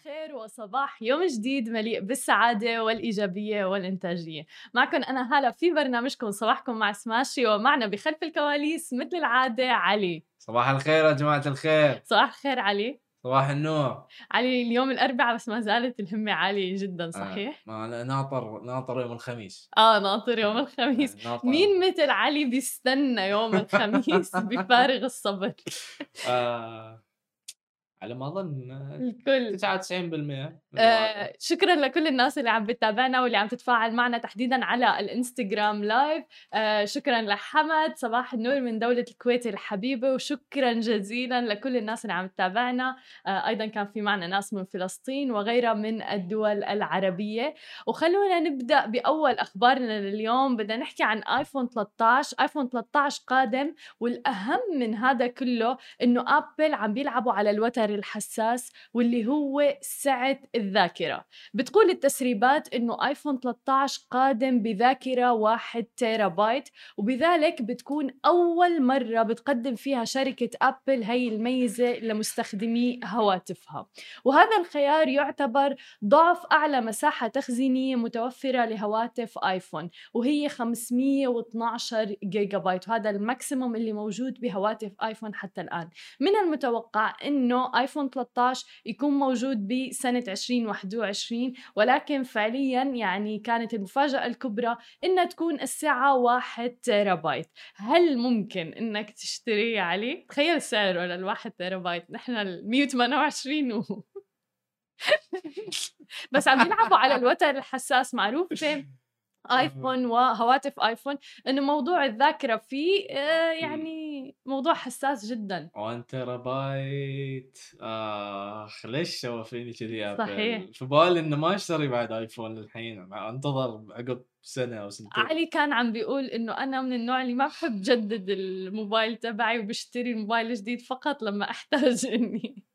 الخير وصباح يوم جديد مليء بالسعادة والإيجابية والإنتاجية. معكم أنا هلا في برنامجكم صباحكم مع سماشي ومعنا بخلف الكواليس مثل العادة علي. صباح الخير يا جماعة الخير. صباح الخير علي. صباح النور. علي اليوم الأربعاء بس ما زالت الهمة عالية جدا آه، صحيح؟ ما أنا ناطر ناطر يوم الخميس. آه ناطر يوم الخميس. يعني ناطر. مين مثل علي بيستنى يوم الخميس؟ بفارغ الصبر. آه. على ما أظن آه، الكل 99% من آه شكرا لكل الناس اللي عم بتتابعنا واللي عم تتفاعل معنا تحديدا على الإنستغرام لايف آه شكرا لحمد صباح النور من دولة الكويت الحبيبة وشكرا جزيلا لكل الناس اللي عم تتابعنا. آه أيضا كان في معنا ناس من فلسطين وغيرها من الدول العربية. وخلونا نبدأ بأول أخبارنا لليوم. بدنا نحكي عن آيفون 13 آيفون 13 قادم والأهم من هذا كله إنه أبل عم بيلعبوا على الوتر الحساس واللي هو سعة الذاكرة. بتقول التسريبات إنه آيفون 13 قادم بذاكرة 1 تيرا بايت وبذلك بتكون أول مرة بتقدم فيها شركة أبل هي الميزة لمستخدمي هواتفها. وهذا الخيار يعتبر ضعف أعلى مساحة تخزينية متوفرة لهواتف آيفون وهي 512 جيجا بايت وهذا ال maximum اللي موجود بهواتف آيفون حتى الآن. من المتوقع إنه آيفون 13 يكون موجود بسنة 2021 ولكن فعليا يعني كانت المفاجأة الكبرى إنها تكون السعة 1 تيرا بايت هل ممكن إنك تشتريه علي؟ تخيل سعره للواحد تيرا بايت نحن ال 128 و... بس عم يلعبوا على الوتر الحساس معروفة. آيفون وهواتف آيفون انه موضوع الذاكرة فيه آه، يعني موضوع حساس جدا. 1 تيرا بايت آخ ليش سوى فيني كذي ابل صحيح. في بالي إنه ما اشتري بعد آيفون الحين أنتظر عقب سنة أو سنتين. علي كان عم بيقول إنه أنا من النوع اللي ما بحب جدد الموبايل تبعي وبشتري الموبايل الجديد فقط لما أحتاج إني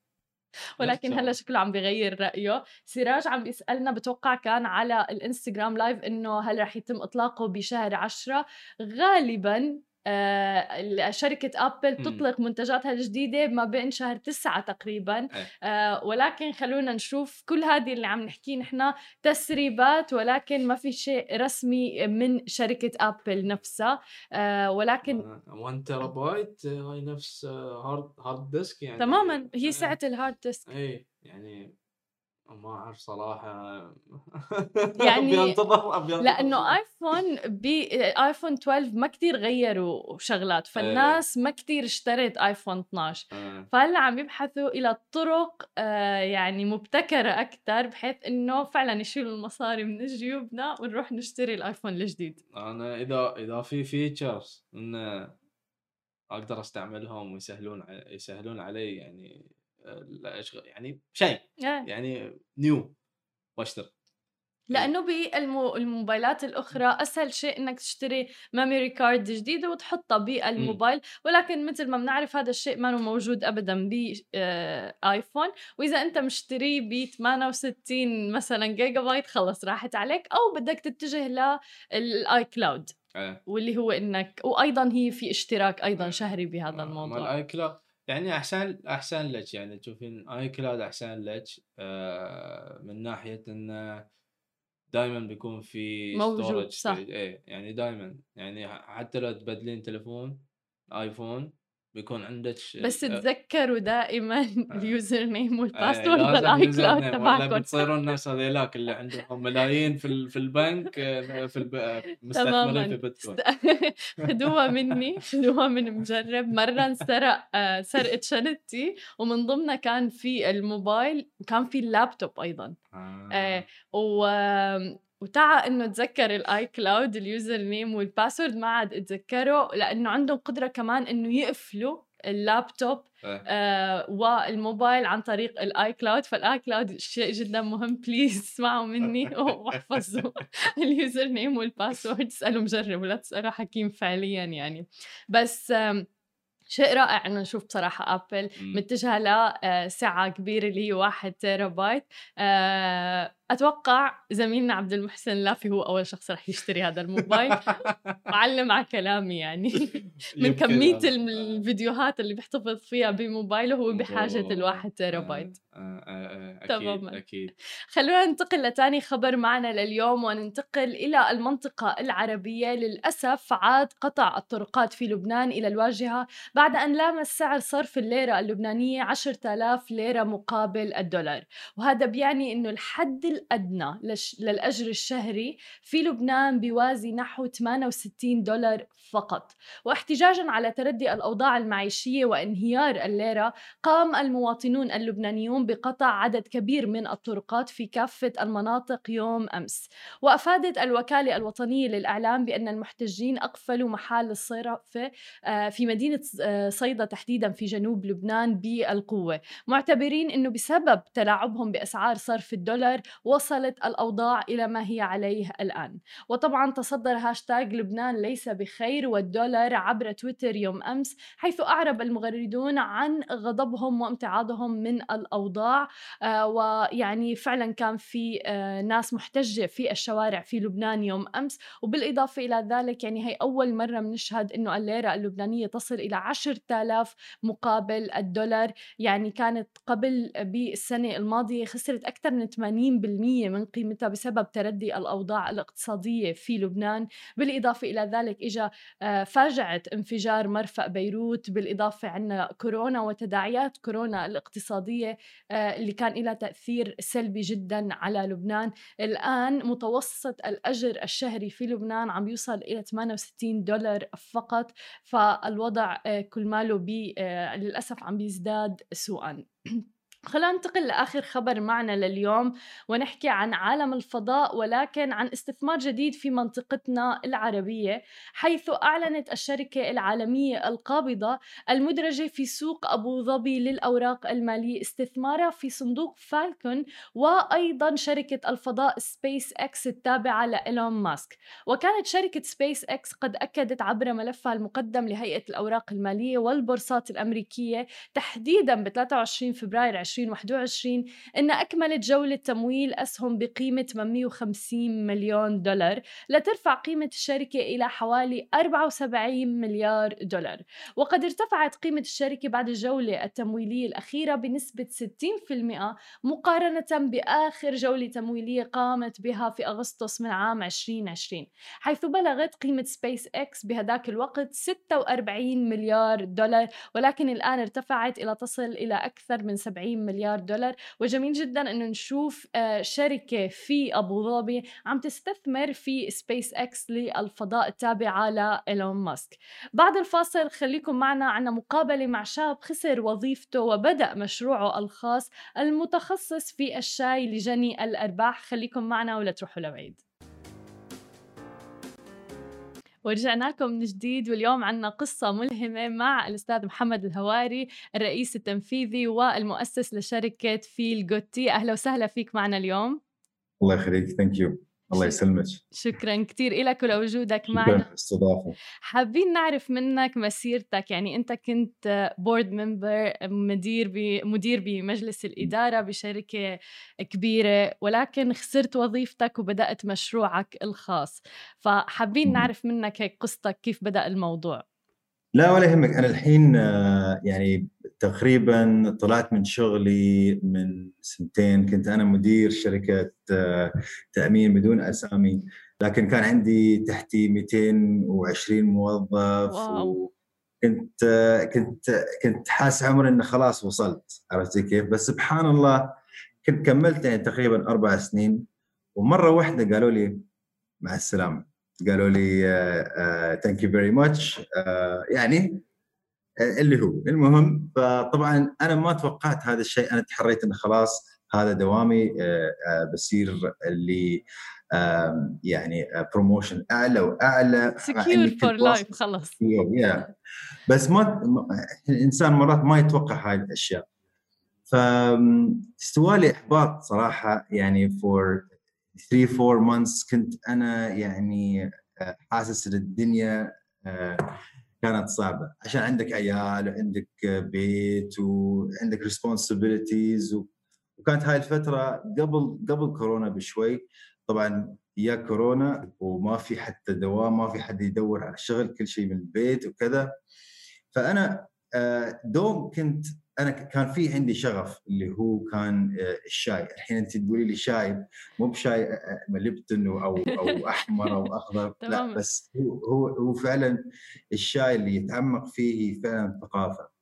ولكن. هلأ شكله عم بغير رأيه سراج عم بيسألنا بتوقع كان على الإنستغرام live إنه هل رح يتم إطلاقه بشهر عشرة غالبا شركة أبل. تطلق منتجاتها الجديدة ما بين شهر تسعة تقريبا إيه. آه ولكن خلونا نشوف كل هذه اللي عم نحكيه نحن تسريبات ولكن ما في شيء رسمي من شركة أبل نفسها آه ولكن 1 تيرا بايت آه، هاي نفس آه، hard hard disk يعني تماما هي إيه. سعة ال hard disk اي يعني ما أعرف صراحة. يعني انتظر لأنه آيفون بايفون 12 ما كتير غيروا شغلات فالناس ما كتير اشترت آيفون 12 آه. فهلأ عم يبحثوا إلى طرق آه، يعني مبتكرة أكثر بحيث إنه فعلا يشيلوا المصاري من جيوبنا ونروح نشتري الآيفون الجديد. أنا إذا إذا في features إنه أقدر أستعملهم ويسهلون يسهلون علي يعني آه، الأشغال يعني شيء آه. يعني new واشتري لأنه بالموبايلات الأخرى أسهل شيء إنك تشتري memory card جديده وتحطها بالموبايل ولكن مثل ما بنعرف هذا الشيء ما موجود ابدا بايفون وإذا أنت مشتريه ب 68 مثلا جيجا بايت خلص راحت عليك أو بدك تتجه لل iCloud آه. واللي هو إنك وأيضا هي في اشتراك أيضا آه. شهري بهذا مال الموضوع i Cloud يعني أحسن أحسن لك يعني تشوفين iCloud أحسن لك آه من ناحية إنه دائما بيكون في موجود، storage صح. إيه يعني دائما يعني حتى لو تبدلين تليفون آيفون بيكون عندك بس آه، تذكروا دائما ال username إيه، وال password للاي username كلاود ولا تبعكم. بتصيرون نفس هذيلاك اللي عندهم ملايين في في البنك آه، في الب... آه، مستثمرين في بيتكوين. خدوها مني خدوها من مجرب. مرة انسرق آه، سرقة شنطتي ومن ضمنها كان في الموبايل وكان في اللابتوب أيضا. آه. آه، و وتعا إنه تذكر ال iCloud ال username وال password ما عاد أتذكره لأنه عندهم قدرة كمان إنه يقفلوا اللابتوب إيه. آه والموبايل عن طريق ال iCloud فال iCloud شيء جدا مهم. please اسمعوا مني. واحفظوا ال username وال password اسألوا مجرب ولا تسألوا حكيم فعليا يعني. بس آم، شيء رائع إنه نشوف بصراحة ابل. متجهة لسعه كبيرة اللي هي 1 تيرا بايت آه أتوقع زميلنا عبد المحسن لافي هو أول شخص رح يشتري هذا الموبايل. وعلم على كلامي يعني. من كمية الفيديوهات اللي بيحتفظ فيها بموبايله هو بحاجة الواحد تيرا بايت آه، آه، آه، تماما. أكيد. خلونا ننتقل لتاني خبر معنا لليوم وننتقل إلى المنطقة العربية. للأسف عاد قطع الطرقات في لبنان إلى الواجهة بعد أن لامس سعر صرف الليرة اللبنانية 10000 ليرة مقابل الدولار. وهذا بيعني إنه الحد الادنى للأجر الشهري في لبنان بيوازي نحو 68 دولار فقط. واحتجاجا على تردي الأوضاع المعيشية وانهيار الليرة قام المواطنون اللبنانيون بقطع عدد كبير من الطرقات في كافة المناطق يوم أمس. وأفادت الوكالة الوطنية للإعلام بأن المحتجين أقفلوا محال الصرف آه، في مدينة آه، صيدا تحديدا في جنوب لبنان بالقوة. معتبرين أنه بسبب تلاعبهم بأسعار صرف الدولار وصلت الأوضاع إلى ما هي عليه الآن. وطبعا تصدر هاشتاج لبنان ليس بخير والدولار عبر تويتر يوم أمس حيث أعرب المغردون عن غضبهم وامتعاضهم من الأوضاع. آه، ويعني فعلا كان في آه، ناس محتجة في الشوارع في لبنان يوم أمس. وبالإضافة إلى ذلك يعني هي أول مرة بنشهد أنه الليرة اللبنانية تصل إلى 10000 مقابل الدولار. يعني كانت قبل بالسنة الماضية خسرت أكثر من 80% من قيمتها بسبب تردي الأوضاع الاقتصادية في لبنان. بالإضافة إلى ذلك إجا آه، فاجعة انفجار مرفأ بيروت بالإضافة عنا كورونا وتداعيات كورونا الاقتصادية آه، اللي كان لها تأثير سلبي جدا على لبنان. الآن متوسط الأجر الشهري في لبنان عم يوصل إلى 68 دولار فقط فالوضع آه، كل ماله آه، للأسف عم بيزداد سوءا. خلينا ننتقل لآخر خبر معنا لليوم ونحكي عن عالم الفضاء ولكن عن استثمار جديد في منطقتنا العربية حيث أعلنت الشركة العالمية القابضة المدرجة في سوق أبو ظبي للأوراق المالية استثمارها في صندوق فالكون وأيضا شركة الفضاء سبيس إكس التابعة لإيلون ماسك. وكانت شركة سبيس إكس قد أكدت عبر ملفها المقدم لهيئة الأوراق المالية والبورصات الأمريكية تحديدا ب 23 فبراير 2021 إن أكملت جولة تمويل أسهم بقيمة 850 مليون دولار لترفع قيمة الشركة إلى حوالي 74 مليار دولار. وقد ارتفعت قيمة الشركة بعد الجولة التمويلية الأخيرة بنسبة 60% مقارنة بآخر جولة تمويلية قامت بها في أغسطس من عام 2020 حيث بلغت قيمة سبيس إكس بهذاك الوقت 46 مليار دولار ولكن الآن ارتفعت إلى تصل إلى أكثر من 70 مليار دولار. وجميل جدا إنه نشوف آه، شركة في أبو ظبي عم تستثمر في سبيس إكس للفضاء التابعة لإيلون ماسك. بعد الفاصل خليكم معنا عنا مقابلة مع شاب خسر وظيفته وبدأ مشروعه الخاص المتخصص في الشاي لجني الأرباح. خليكم معنا ولا تروحوا لبعيد. ورجعنا لكم من جديد واليوم عنا قصة ملهمة مع الأستاذ محمد الهواري الرئيس التنفيذي والمؤسس لشركة Feel Good Tea. أهلا وسهلا فيك معنا اليوم. الله يخليك thank you الله يسلمك. شكرا كثير لك ولوجودك معنا. شكرا الاستضافه حابين نعرف منك مسيرتك يعني أنت كنت بورد ممبر مدير مدير بمجلس الإدارة بشركة كبيرة ولكن خسرت وظيفتك وبدأت مشروعك الخاص. فحابين نعرف منك هيك قصتك كيف بدأ الموضوع؟ لا ولا يهمك. أنا الحين آه، يعني تقريبا طلعت من شغلي من سنتين. كنت أنا مدير شركة آه، تأمين بدون أسامي لكن كان عندي تحتي 220 موظف wow. كنت آه، كنت كنت حاس عمري انه خلاص وصلت. عرفت كيف؟ بس سبحان الله كنت كملت يعني تقريبا أربع سنين. ومرة واحدة قالوا لي مع السلامة قالوا لي thank you very much يعني اللي هو. المهم فطبعا أنا ما توقعت هذا الشيء. أنا تحريت إنه خلاص هذا دوامي آه، آه، بصير اللي يعني promotion أعلى وأعلى. secure for life خلص بس ما الإنسان مرات ما يتوقع هاي الأشياء. فاستوى لي إحباط صراحة. يعني for 3 4 months كنت أنا يعني حاسس إن الدنيا كانت صعبة. عشان عندك عيال وعندك بيت وعندك responsibilities وكانت هاي الفترة قبل قبل كورونا بشوي. طبعا يا كورونا وما في حتى دوام ما في حد يدور على شغل كل شيء من البيت وكذا. فأنا آه، دوم كنت أنا كان في عندي شغف اللي هو كان آه، الشاي. الحين انت تقولي لي شاي مو بشاي آه، ليبتون أو أو أحمر أو أخضر. لا بس هو هو فعلا الشاي اللي يتعمق فيه فعلا ثقافة.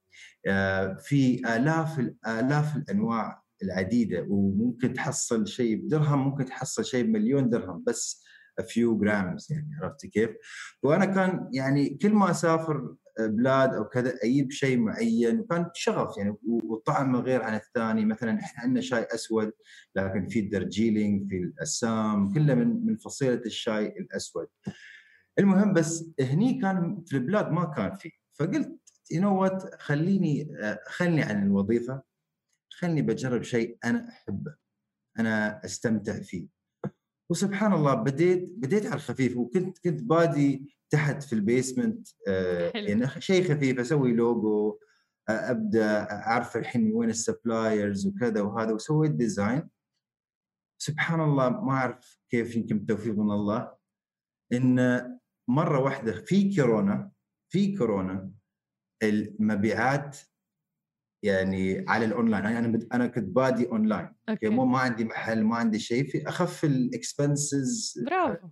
في آلاف آلاف الأنواع العديدة وممكن تحصل شيء بدرهم ممكن تحصل شيء بمليون درهم بس a few grams يعني عرفتي كيف؟ وأنا كان يعني كل ما أسافر بلاد أو كذا أجيب شيء معين. وكان شغف يعني والطعم غير عن الثاني. مثلا إحنا عندنا شاي أسود لكن في الدرجيلينج في الأسام كله من من فصيلة الشاي الأسود. المهم بس هني كان في البلاد ما كان فيه فقلت you know what خليني خلني عن الوظيفة. خلني بجرب شيء أنا أحبه أنا أستمتع فيه. وسبحان الله بديت بديت على الخفيف. وكنت كنت بادي تحت في ال basement آه يعني شيء خفيف أسوي لوجو آه أبدأ أعرف الحين وين ال suppliers وكذا وهذا وسويت design. سبحان الله ما أعرف كيف يمكن بالتوفيق من الله إن مرة واحدة في كورونا في كورونا المبيعات يعني على الأونلاين. يعني أنا أنا كنت بادي online. okay. مو ما عندي محل ما عندي شيء في أخف ال expenses برافو.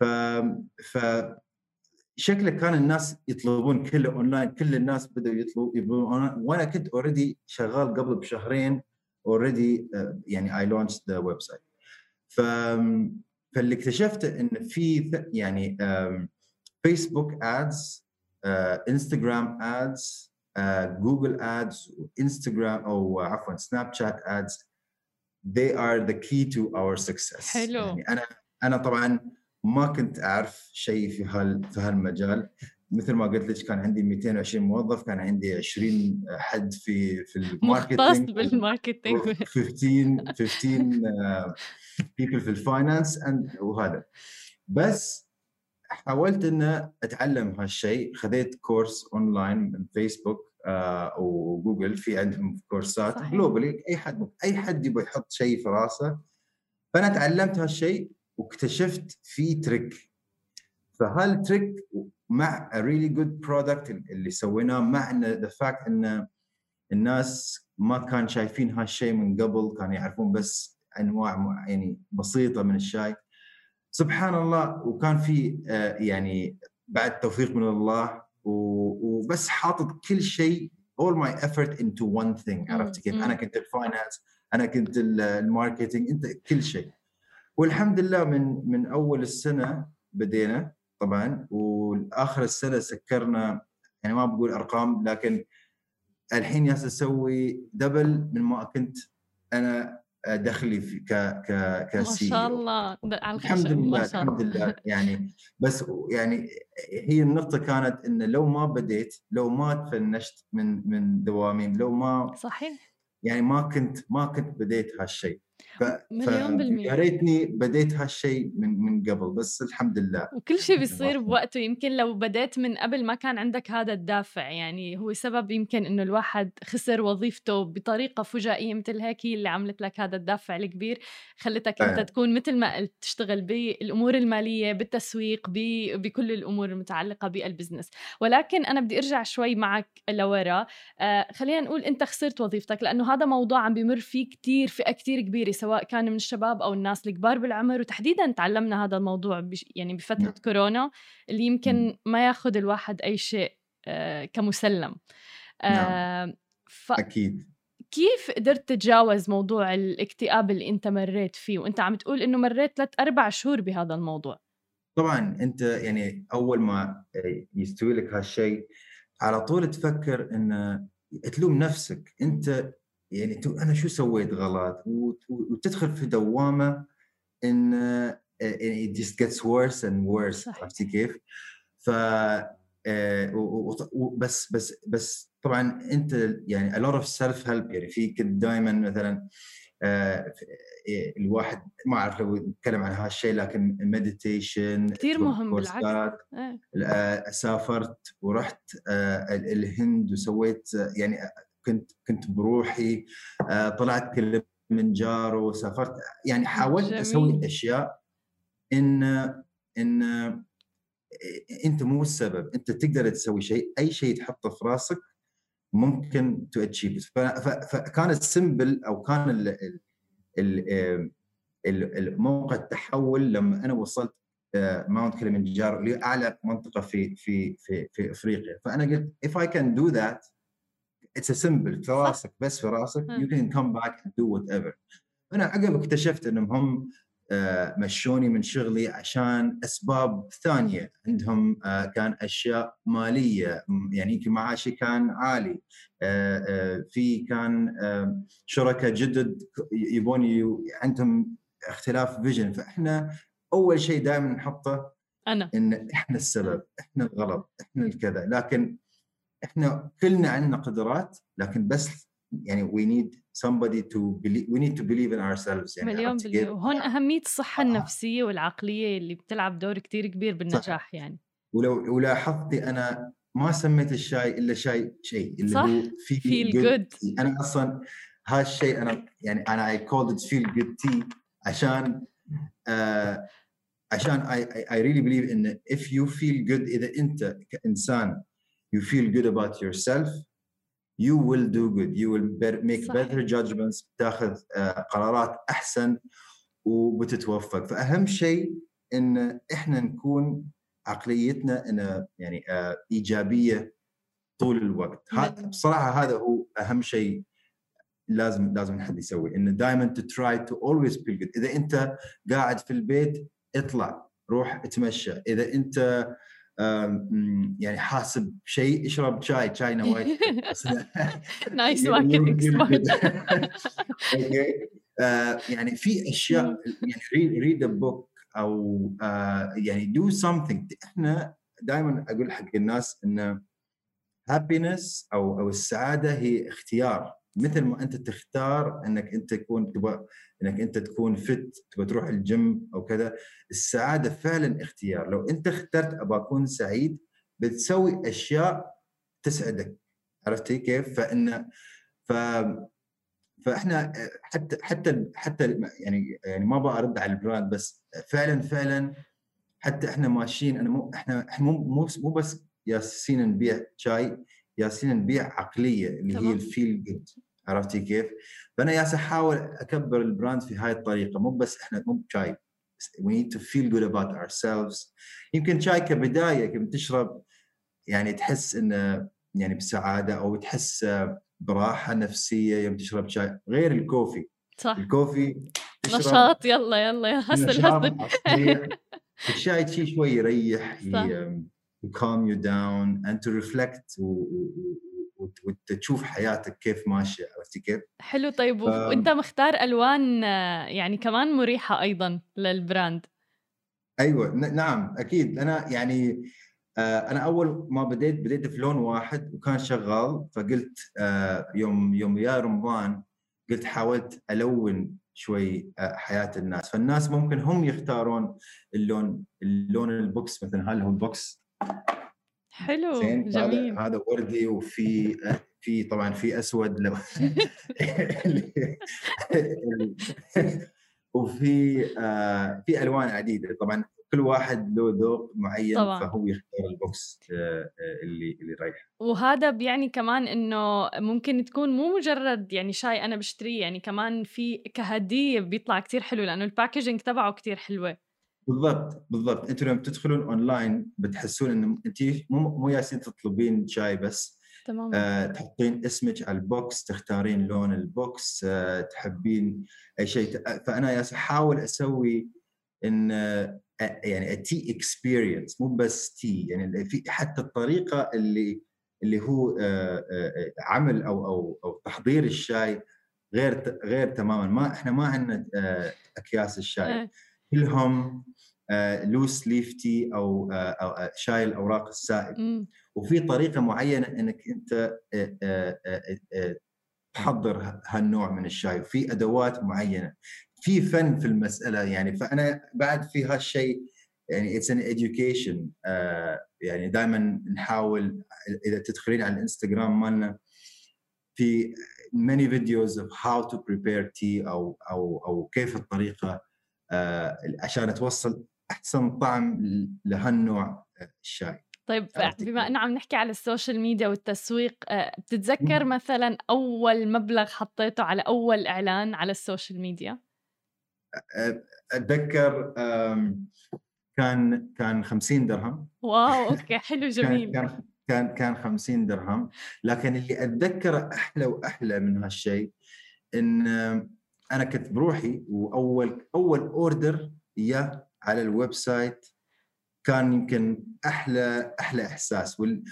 ف ف شكله كان الناس يطلبون كله اونلاين كل الناس بدأوا يطلبوا يطلبون وأنا كنت already شغال قبل بشهرين already يعني I launched the website ف فاللي اكتشفته إن في يعني فيسبوك ads انستغرام ads جوجل ads انستغرام أو عفوا سناب شات ads they are the key to our success. حلو. يعني أنا أنا طبعا ما كنت أعرف شيء في هال في هالمجال. مثل ما قلت لك كان عندي 220 موظف كان عندي 20 حد في في ال marketing. مختص بال marketing. 15 15 people في ال finance وهذا. بس حاولت ان أتعلم هالشيء. خذيت course online من فيسبوك آه وجوجل في عندهم كورسات globally أي حد أي حد يبغى يحط شيء في راسه. فأنا تعلمت هالشيء. واكتشفت في trick فهال trick مع a really good product اللي سويناه مع and the fact إن الناس ما كان شايفين هالشيء من قبل كانوا يعرفون بس أنواع يعني بسيطة من الشاي. سبحان الله وكان في آه، يعني بعد توفيق من الله وبس حاطط كل شيء all my effort into one thing عرفت كيف؟ أنا كنت ال finance أنا كنت ال marketing أنت كل شيء. والحمد لله من من أول السنة بدينا طبعا واخر السنة سكرنا يعني ما بقول أرقام لكن الحين ياس أسوي دبل من ما كنت أنا دخلي في ك ك كسي ما شاء الله. على الحمد لله الحمد لله. يعني بس يعني هي النقطة كانت انه لو ما بديت لو ما تفنشت من من دوامي لو ما صحيح. يعني ما كنت ما كنت بديت هالشيء. ف... مليون بالمية. يا ريتني بديت هالشيء من من قبل بس الحمد لله. وكل شيء بيصير بوقته. يمكن لو بديت من قبل ما كان عندك هذا الدافع. يعني هو سبب يمكن إنه الواحد خسر وظيفته بطريقة فجائية مثل هيك هي اللي عملت لك هذا الدافع الكبير. خلتك أنت تكون مثل ما قلت تشتغل بالأمور المالية بالتسويق بكل الأمور المتعلقة بالبزنس. ولكن أنا بدي أرجع شوي معك لورا. آه خلينا نقول أنت خسرت وظيفتك لأنه هذا موضوع عم بمر فيه كثير فئة كثير كبيره سواء كان من الشباب أو الناس الكبار بالعمر وتحديدا تعلمنا هذا الموضوع بش يعني بفترة نعم. كورونا اللي يمكن ما ياخذ الواحد أي شيء آه كمسلم. آه نعم. ف... أكيد. كيف قدرت تتجاوز موضوع الاكتئاب اللي أنت مريت فيه؟ وأنت عم تقول إنه مريت ثلاث أربع شهور بهذا الموضوع. طبعا أنت يعني أول ما يستوي لك هالشيء على طول تفكر ان تلوم نفسك. أنت يعني أنا شو سويت غلط وتدخل في دوامة إن يعني it just gets worse and worse عرفتي كيف؟ ف آه، بس بس بس طبعا أنت يعني a lot of self help يعني في كنت دائما مثلا آه، الواحد ما أعرف لو نتكلم عن هالشيء لكن meditation كثير مهم بالعكس إيه. سافرت ورحت الهند وسويت يعني كنت كنت بروحي آه، طلعت كليمنجارو سافرت يعني حاولت جميل. أسوي أشياء إن إن إنت مو السبب إنت تقدر تسوي شيء أي شيء تحطه في راسك ممكن to achieve فكان ال symbol أو كان ال ال ال ال- الموقع التحول لما أنا وصلت ماونت كليمنجارو اللي هي اعلى منطقة في في في في إفريقيا فأنا قلت if I can do that it's a symbol. في راسك بس في راسك. مم. you can come back and do whatever. أنا عقب اكتشفت إنهم هم آه، مشوني من شغلي عشان أسباب ثانية. عندهم آه، كان أشياء مالية. يعني يمكن معاشي كان عالي. آه، في كان شركاء جدد يبون عندهم اختلاف فيجن. فإحنا أول شيء دائما نحطه أنا. إن إحنا السبب إحنا الغلط إحنا الكذا. لكن إحنا كلنا عندنا قدرات لكن بس يعني we need somebody to believe we need to believe in ourselves يعني مليون؟ بالمية وهون أهمية الصحة آه. النفسية والعقلية اللي بتلعب دور كتير كبير بالنجاح يعني ولو ولاحظتي أنا ما سميت الشاي إلا شاي شيء اللي صح. هو Feel good. أنا أصلا هالشيء أنا يعني أنا I called it feel good tea عشان آه عشان I, I, I really believe ان if you feel good إذا أنت كإنسان you feel good about yourself you will do good. You will better, make صحيح. better judgments تاخذ آه قرارات أحسن وبتتوفق. فأهم شيء إن إحنا نكون عقليتنا إن يعني آه إيجابية طول الوقت. هذا بصراحة هذا هو أهم شيء لازم لازم حد يسوي. انه دائما to try to always feel good. إذا أنت قاعد في البيت اطلع روح اتمشى. إذا أنت يعني حاسب شيء اشرب شاي شاي نوايا nice good. okay يعني في أشياء يعني read book أو آه، يعني do something. إحنا دائما أقول حق الناس إن happiness أو أو السعادة هي اختيار. مثل ما أنت تختار إنك أنت تكون تبغى إنك أنت تكون fit تبغى تروح الجيم أو كذا السعادة فعلا اختيار لو أنت اخترت أبغى أكون سعيد بتسوي أشياء تسعدك عرفتي كيف؟ فان ف فإحنا حتى حتى حتى يعني يعني ما أبغى أرد على ال brand بس فعلا فعلا حتى إحنا ماشيين أنا مو إحنا إحنا مو مو بس يالسين نبيع شاي يالسين نبيع عقلية اللي تمام. هي ال feel good عرفتي كيف؟ فأنا يالس احاول أكبر ال brand في هاي الطريقة مو بس إحنا مو بشاي. We need to feel good about ourselves. يمكن شاي كبداية كم تشرب يعني تحس إنه يعني بسعادة أو تحس براحة نفسية يوم تشرب شاي. غير ال coffee. صح. ال coffee نشاط يلا يلا يا هسل هسل. الشاي شيء شوي يريح to calm you down and to reflect و- و- و- وتشوف حياتك كيف ماشية عرفتي كيف؟ حلو طيب ف- وأنت مختار ألوان آه، يعني كمان مريحة أيضا للبراند. أيوه نعم أكيد. أنا يعني آه، أنا أول ما بديت بديت في لون واحد وكان شغال فقلت آه، يوم يوم يا رمضان قلت حاولت ألون شوي حياة الناس. فالناس ممكن هم يختارون اللون اللون ال box مثلا هل هو ال box؟ حلو زين جميل. هذا هذا وردي وفي في طبعا في أسود لو وفي آه في ألوان عديدة. طبعا كل واحد له ذوق معين طبعاً. فهو يختار ال box آه آه، اللي اللي يريح وهذا بيعني كمان إنه ممكن تكون مو مجرد يعني شاي أنا بشتريه يعني كمان في كهدية بيطلع كتير حلو لأنه ال packaging تبعه كتير حلوة. بالضبط بالضبط. أنتم لما تدخلون اونلاين بتحسون ان انت مو مو يالسين تطلبين شاي بس. تمام آه، تحطين اسمك على ال box تختارين لون البوكس آه، تحبين أي شيء. فأنا يالس احاول أسوي إن آه، يعني tea experience مو بس tea يعني في حتى الطريقة اللي اللي هو آه، آه، عمل أو أو أو تحضير الشاي غير غير تماما. ما إحنا ما عندنا آه، أكياس الشاي. إيه. كلهم loose leaf tea أو آه، آه، شاي الاوراق السايب. وفي طريقة معينة إنك أنت آه، آه، آه، آه، تحضر هالنوع من الشاي. وفي أدوات معينة. في فن في المسألة يعني. فأنا بعد في هالشيء يعني it's an education آه، يعني دائما نحاول إذا تدخلين على الإنستغرام مالنا في many videos of how to prepare tea أو أو أو كيف الطريقة آه، عشان توصل أحسن طعم لهالنوع الشاي. طيب بما انه عم نحكي على ال social media والتسويق آه، بتتذكر مثلا أول مبلغ حطيته على أول إعلان على ال social media؟ أتذكر كان كان 50 درهم. wow okay حلو جميل. كان كان كان 50 درهم. لكن اللي أتذكره أحلى وأحلى من هالشيء إن أنا كنت بروحي وأول أول order يا على ال website كان يمكن أحلى أحلى إحساس وال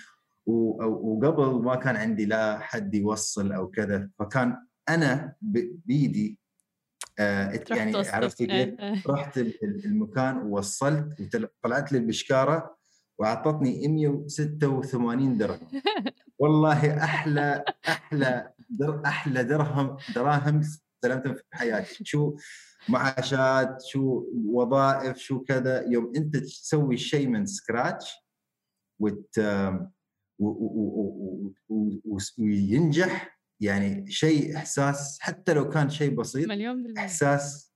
وقبل ما كان عندي لا حد يوصل أو كذا فكان أنا بيدي آه يعني عرفت كيف؟ إيه، إيه. رحت المكان ووصلت وطلعت لي البشكارة وأعطتني 186 درهم والله أحلى أحلى در أحلى درهم دراهم استلمتهم في حياتي شو معاشات شو وظائف شو كذا يوم أنت تسوي شيء من سكراتش وت وينجح يعني شيء إحساس حتى لو كان شيء بسيط مليون. إحساس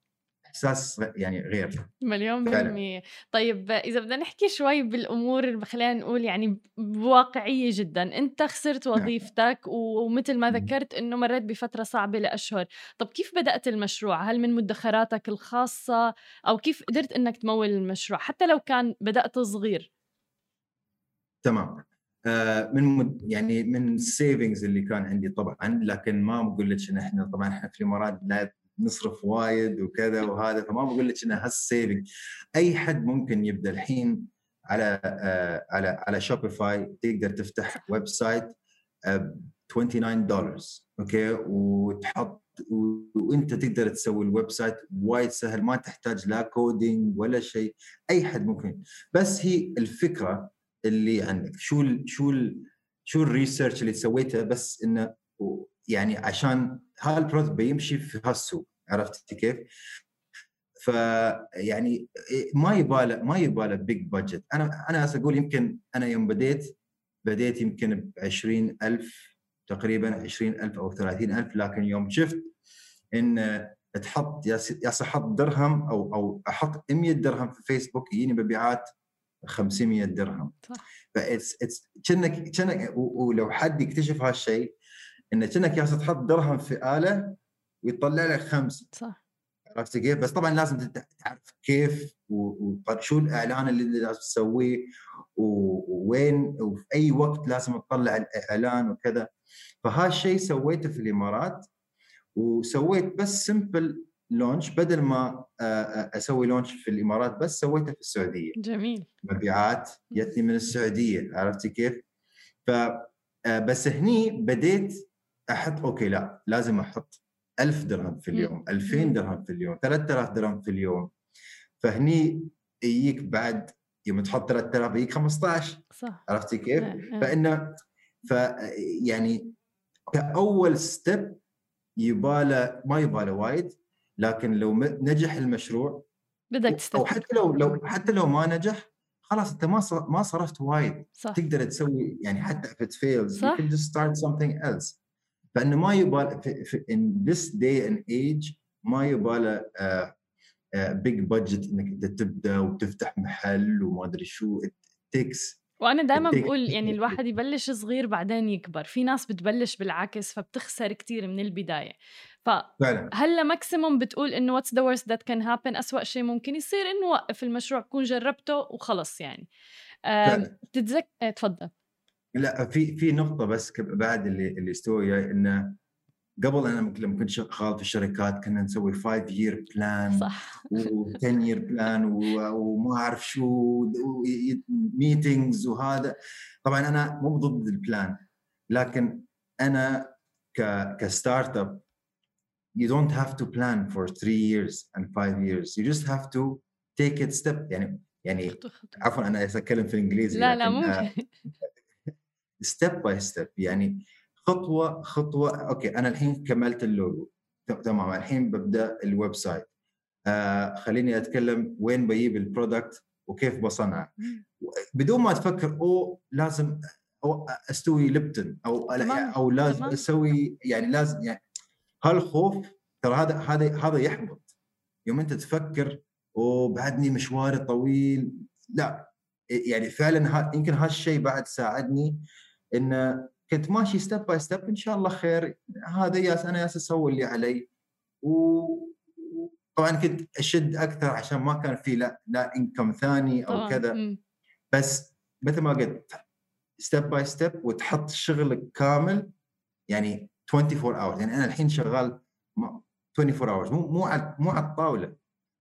إحساس يعني غير مليون بالمية. طيب إذا بدنا نحكي شوي بالأمور خلينا نقول يعني بواقعية جدا. أنت خسرت نعم. وظيفتك ومثل ما ذكرت إنه مريت بفترة صعبة لأشهر. طب كيف بدأت المشروع؟ هل من مدخراتك الخاصة؟ أو كيف قدرت إنك تمول المشروع؟ حتى لو كان بدات صغير. تمام. آه، من يعني من ال savings اللي كان عندي طبعا لكن ما بقول لك إن إحنا طبعا إحنا في الإمارات لا نصرف وايد وكذا وهذا فما بقول لك إنه هال saving أي حد ممكن يبدأ الحين على آه على على Shopify تقدر تفتح website ب 29 دولار okay؟ وتحط وأنت تقدر تسوي ال website وايد سهل ما تحتاج لا coding ولا شيء. أي حد ممكن. بس هي الفكرة اللي عندك. شو ال شو ال شو ال research اللي سويته؟ بس إنه يعني عشان هال product بيمشي في هالسوق عرفت كيف؟ فيعني ما يباله ما يباله big budget أنا أنا أقول يمكن أنا يوم بديت بديت يمكن ب 20000 تقريبا 20000 أو 30000 لكن يوم شفت إن تحط يا أحط درهم أو أو أحط 100 درهم في فيسبوك يجيني مبيعات 500 درهم. صح. ف it's it's كأنك كأنك ولو حد يكتشف هالشيء انه كأنك يا تحط درهم في آلة ويطلع لك خمسه صح. عرفت كيف؟ بس طبعا لازم تعرف كيف وشو الإعلان اللي لازم تسويه ووين وفي أي وقت لازم تطلع الإعلان وكذا. فهالشيء سويته في الإمارات وسويت بس simple launch بدل ما أسوي launch في الإمارات بس سويته في السعودية. جميل. مبيعات جتني من السعودية. عرفتي كيف؟ ف بس هني بديت أحط okay لا. لازم أحط 1000 درهم في اليوم 2000 درهم في اليوم 3000 درهم في اليوم. فهني يجيك بعد يوم تحط 3000 يجيك 15 صح. عرفتي كيف؟ فإنه ف يعني كأول step يباله ما يباله وايد لكن لو نجح المشروع بدك تستفيد أو حتى لو لو حتى لو ما نجح خلاص أنت ما ما صرفت وايد. صح. تقدر تسوي يعني حتى if it fails صح. you can just start something else. فإنه ما يبال in this day and age ما يباله big budget إنك أنت تبدأ وتفتح محل وما أدري شو. Takes وأنا دائما بقول يعني الواحد يبلش صغير بعدين يكبر. في ناس بتبلش بالعكس فبتخسر كتير من البداية. فهلا maximum بتقول إنه what's the worst that can happen اسوء شيء ممكن يصير إنه وقف المشروع تكون جربته وخلص يعني. بتتذكر إيه، تفضل. لا في في نقطة بس بعد اللي اللي استوى إنه قبل أنا لما كنت شغال في الشركات كنا نسوي 5 year plan صح. و10 year plan وما أعرف شو meetings وهذا. طبعا أنا مو ضد ال plan لكن أنا ك ك startup you don't have to plan for three years and five years. You just have to take it step يعني يعني عفوا أنا أتكلم في الإنجليزي لا لا مو step by step يعني خطوة خطوة. أوكي أنا الحين كملت اللوجو. تمام. الحين ببدأ ال website آه خليني أتكلم وين بجيب ال product وكيف بصنعه. بدون ما تفكر أو لازم أو أستوي Lipton أو أو لازم. أسوي يعني لازم يعني هالخوف ترى هذا هذا هذا يحبط. يوم أنت تفكر وبعدني مشواري طويل. لا يعني فعلا ها يمكن هالشيء بعد ساعدني. إن كنت ماشي step by step إن شاء الله خير. هذا يالس أنا يالس أسوي اللي علي. وطبعا كنت أشد أكثر عشان ما كان في لا لا انكم ثاني أو طبعاً. كذا. بس مثل ما قلت step by step وتحط شغلك كامل يعني 24 hours يعني أنا الحين شغال م- 24 hours مو مو على مو على الطاولة.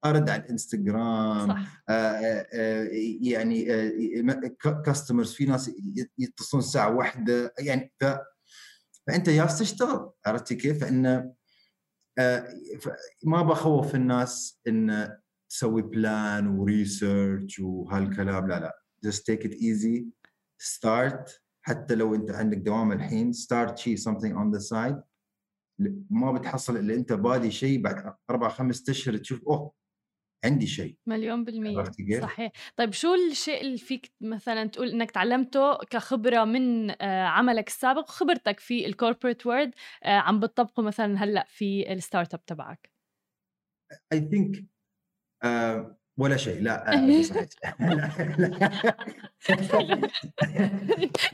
أرد على الإنستغرام صح. آه، آه، آه، يعني customers في ناس يتصلون الساعة واحدة يعني ف فأنت جالس تشتغل عرفتي كيف؟ فإن آه، ف- ما بخوف الناس إن تسوي plan و research وهالكلام لا لا. Just take it easy start. حتى لو أنت عندك دوام الحين start شيء something on the side. ما بتحصل إلا أنت بادي شيء بعد أربع خمس أشهر تشوف أوه عندي شيء. مليون بالمية؟ صحيح. طيب شو الشيء اللي فيك مثلا تقول إنك تعلمته كخبرة من آه، عملك السابق وخبرتك في ال corporate world عم بتطبقه مثلا هلأ في ال startup تبعك؟ I think آه ولا شيء. لا آه صحيح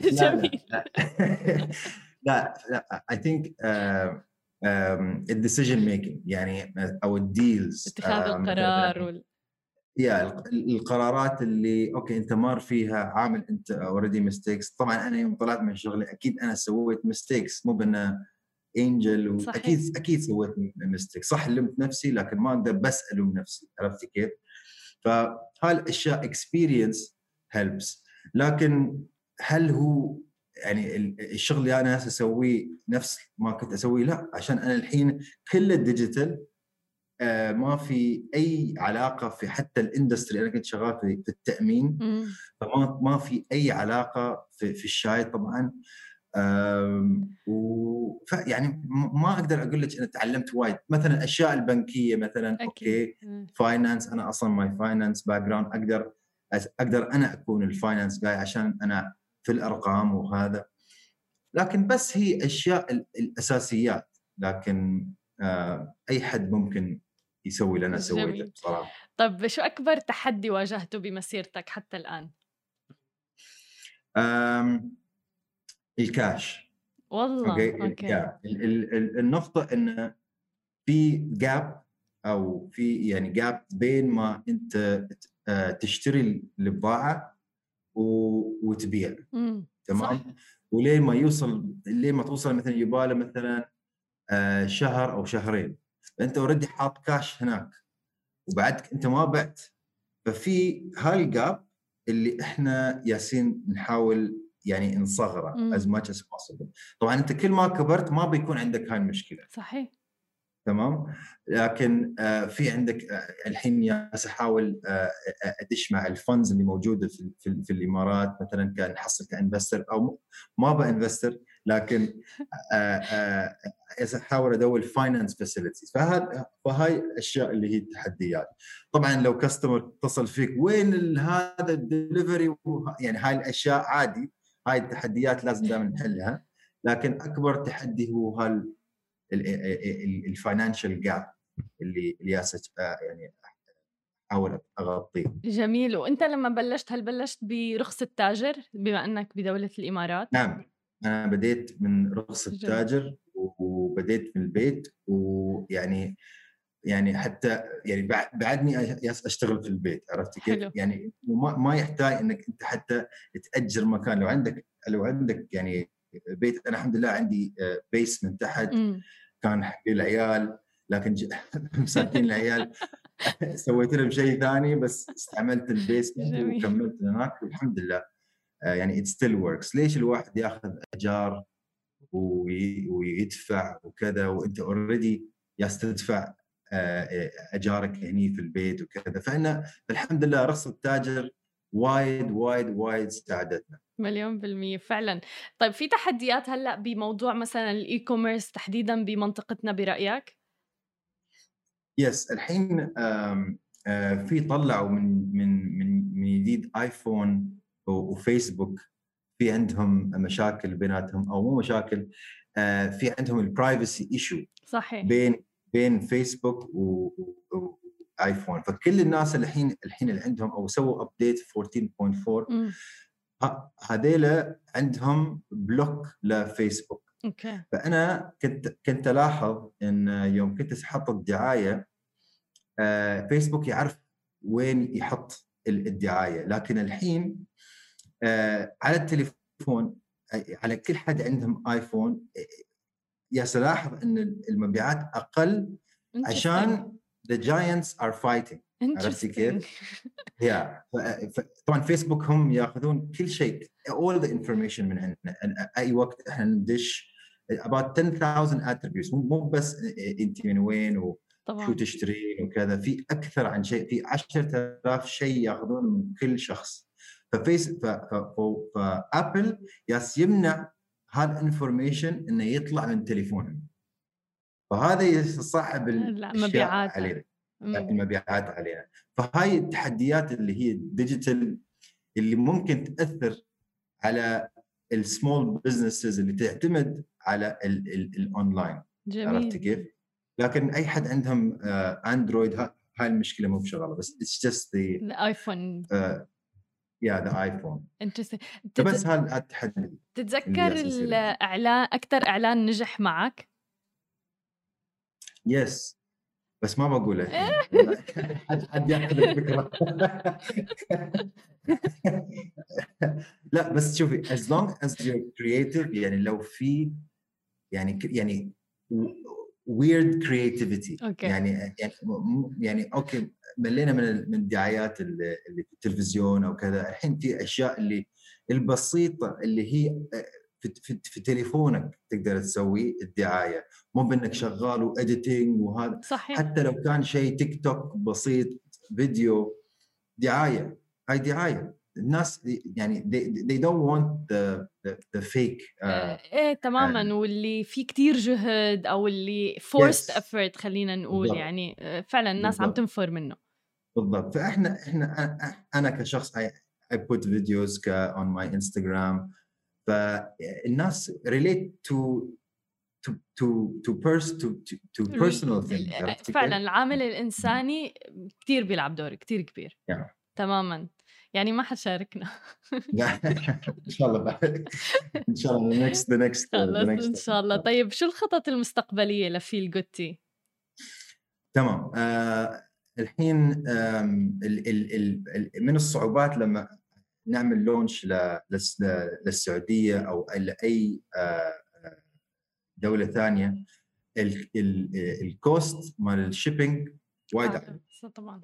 جميل. لا لا. لا I think آه um, ال decision making يعني أو ال deals اتخاذ القرار وال... يا ال- القرارات اللي أوكي انت مار فيها عامل انت already mistakes طبعا أنا يوم طلعت من شغلي أكيد أنا سويت mistakes مو بانه angel. واكيد أكيد سويت mistake صح لمت نفسي لكن ما أقدر بس ألوم نفسي. عرفتي كيف؟ فهاي الأشياء experience helps لكن هل هو يعني ال- الشغل اللي أنا هسه أسويه نفس ما كنت أسويه لا عشان أنا الحين كله digital آه، ما في أي علاقة في حتى ال industry أنا كنت شغال في في التأمين. فما ما في أي علاقة في, في الشاي طبعا و يعني ما أقدر أقول لك أنا تعلمت وايد مثلا الأشياء البنكية مثلا أكيد. أوكي. finance أنا أصلا my finance background أقدر أقدر أنا أكون ال finance guy عشان أنا في الأرقام وهذا. لكن بس هي أشياء ال- الأساسيات. لكن آه، أي حد ممكن يسوي جميل. سويته بصراحة. طب شو أكبر تحدي واجهته بمسيرتك حتى الآن؟ أم، الكاش. والله أوكي؟ أوكي. النقطة إن في gap أو في يعني gap بين ما أنت آه، تشتري البضاعة و- وتبيع. مم. تمام؟ صح. ولين ما يوصل لين ما توصل مثلا يباله مثلا آه، شهر أو شهرين؟ أنت already حاط كاش هناك وبعدك أنت ما بعت. ففي هاي ال gap اللي إحنا يالسين نحاول يعني نصغره much as possible. طبعا أنت كل ما كبرت ما بيكون عندك هاي المشكلة. صحيح. تمام؟ لكن آه، في عندك آه، الحين أحاول آه، أدش مع ال funds اللي موجودة في في, في الإمارات مثلا كان نحصل ك investor أو ما ب investor لكن أحاول أدور finance facilities فهذا فهاي الاشياء اللي هي التحديات. طبعا لو customer اتصل فيك وين هذا الدليفري يعني هاي الأشياء عادي هاي التحديات لازم دائما نحلها. لكن أكبر تحدي هو هال ال financial gap اللي اللي ياسة يعني احاول أغطيه جميل وأنت لما بلشت هل بلشت برخصة تاجر بما أنك بدولة الإمارات؟ نعم أنا بديت من رخص جميل. التاجر وبديت من البيت ويعني يعني حتى يعني بع- بعدني أشتغل في البيت عرفت حلو. كيف؟ يعني ما ما يحتاج إنك أنت حتى تأجر مكان لو عندك لو عندك يعني بيت أنا الحمد لله عندي basement تحت. كان حق العيال لكن ج... مساكين العيال. سويت لهم شيء ثاني بس استعملت جميل. وكملت هناك والحمد لله. آه، يعني it still works. ليش الواحد ياخذ أجار وي... ويدفع وكذا؟ وأنت already جالس تدفع آه، أجارك هني في البيت وكذا. فانا الحمد لله رخص التاجر وايد وايد وايد ساعدتنا. مليون بالمية فعلا طيب في تحديات هلأ بموضوع مثلا ال e-commerce تحديدا بمنطقتنا برأيك؟ yes الحين في طلعوا من من من من جديد ايفون وفيسبوك في عندهم مشاكل بيناتهم أو مو مشاكل في عندهم ال privacy issue صحيح بين بين فيسبوك وايفون فكل الناس الحين الحين اللي عندهم أو سووا update 14.4 مم. ه- هذيلا عندهم block لفيسبوك. أوكي. فأنا كنت كنت ألاحظ إن يوم كنت أحط الدعاية آه، فيسبوك يعرف وين يحط ال- الدعاية. لكن الحين آه، على التليفون آه، على كل حد عندهم آيفون آه، يا سلاحظ إن المبيعات أقل عشان the giants are fighting. عرفتي كيف؟ يا طبعا فيسبوك هم ياخذون كل شيء all the information من عندنا. أي وقت إحنا ندش about 10,000 attributes. مو بس أنت من وين وشو طبعا. تشترين وكذا. في أكثر عن شيء في 10000 شيء ياخذون من كل شخص. ففيس ف Apple ياس يمنع هذا ال information إنه يطلع من تليفونهم. فهذا يصعب لا، الأشياء مبيعات. علينا. المبيعات علينا فهاي التحديات اللي هي ال digital اللي ممكن تأثر على ال small businesses اللي تعتمد على ال- ال- الاونلاين عرفت كيف؟ لكن أي حد عندهم آه، Android ها- هاي المشكلة مو بشغلة بس it's just the الايفون yeah the iPhone فبس هذا التحدي تتذكر. الإعلان أكثر إعلان نجح معك؟ yes بس ما بقوله الحين. حد حد ياخذ الفكرة. لا بس شوفي as long as you're creative يعني لو في يعني يعني weird creativity. أوكي. يعني يعني يعني أوكي ملينا من من الدعايات اللي في التلفزيون أو كذا. الحين في أشياء اللي البسيطة اللي هي في, في, في تليفونك تقدر تسوي الدعاية. مو بإنك شغال و editing وهذا. صحيح. حتى لو كان شيء تيك توك بسيط فيديو دعاية. هاي دعاية. الناس يعني they, they don't want the the, the fake uh, إيه تماما. واللي في كتير جهد أو اللي forced Yes. effort خلينا نقول بالضبط. يعني آه، فعلا الناس عم بالضبط. تنفر منه. بالضبط. فإحنا إحنا أنا كشخص I, I put videos on my Instagram. فالناس relate to to to to pers to to, to personal things ال- عرفتي كيف؟ فعلا العامل الإنساني كتير بيلعب دور كتير كبير. Yeah. تماما. يعني ما حتشاركنا. لا، إن شاء الله بعد. إن شاء الله next the خلص إن شاء الله. طيب شو الخطط المستقبلية لفيل جوتي؟ تمام. آه الحين ال ال ال ال من الصعوبات لما نعمل launch للسعودية أو لاي آه، آه، دولة ثانية. ال- ال- ال cost مال ال shipping وايد عالي آه، طبعا.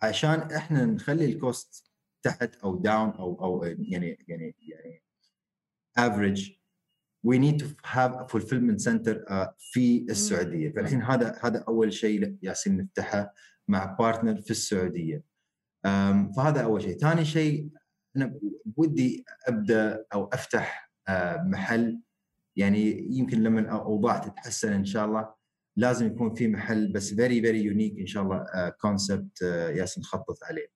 فعشان إحنا نخلي ال cost تحت أو down أو أو يعني يعني يعني average we need to have a fulfillment center uh, في السعودية. فالحين هذا هذا أول شيء ياسين نفتحه مع partner في السعودية. فهذا أول شيء. ثاني شيء أنا ودي أبدأ أو أفتح آه، محل. يعني يمكن لما الاوضاع تتحسن إن شاء الله. لازم يكون في محل بس very very unique إن شاء الله concept ياسين نخطط عليه.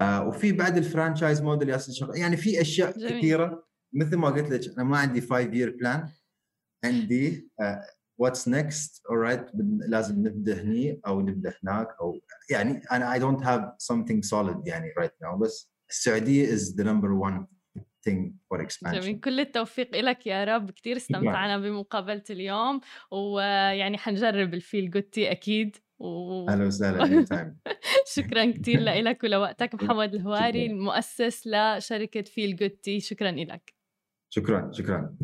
آه، وفي بعد ال franchise model شغال يعني في أشياء جميل. كثيرة. مثل ما قلت لك أنا ما عندي 5 year plan عندي what's next alright لازم نبدأ هني أو نبدأ هناك أو يعني أنا I don't have something solid يعني right now بس السعودية is the number one thing for expansion. جميل. كل التوفيق لك يا رب. كثير استمتعنا بمقابلة اليوم ويعني حنجرب الفيل جوتي أكيد و... أهلا وسهلا شكرا كثير لك ولوقتك. محمد الهواري. المؤسس لشركة فيل جوتي شكرا لك شكرا شكرا.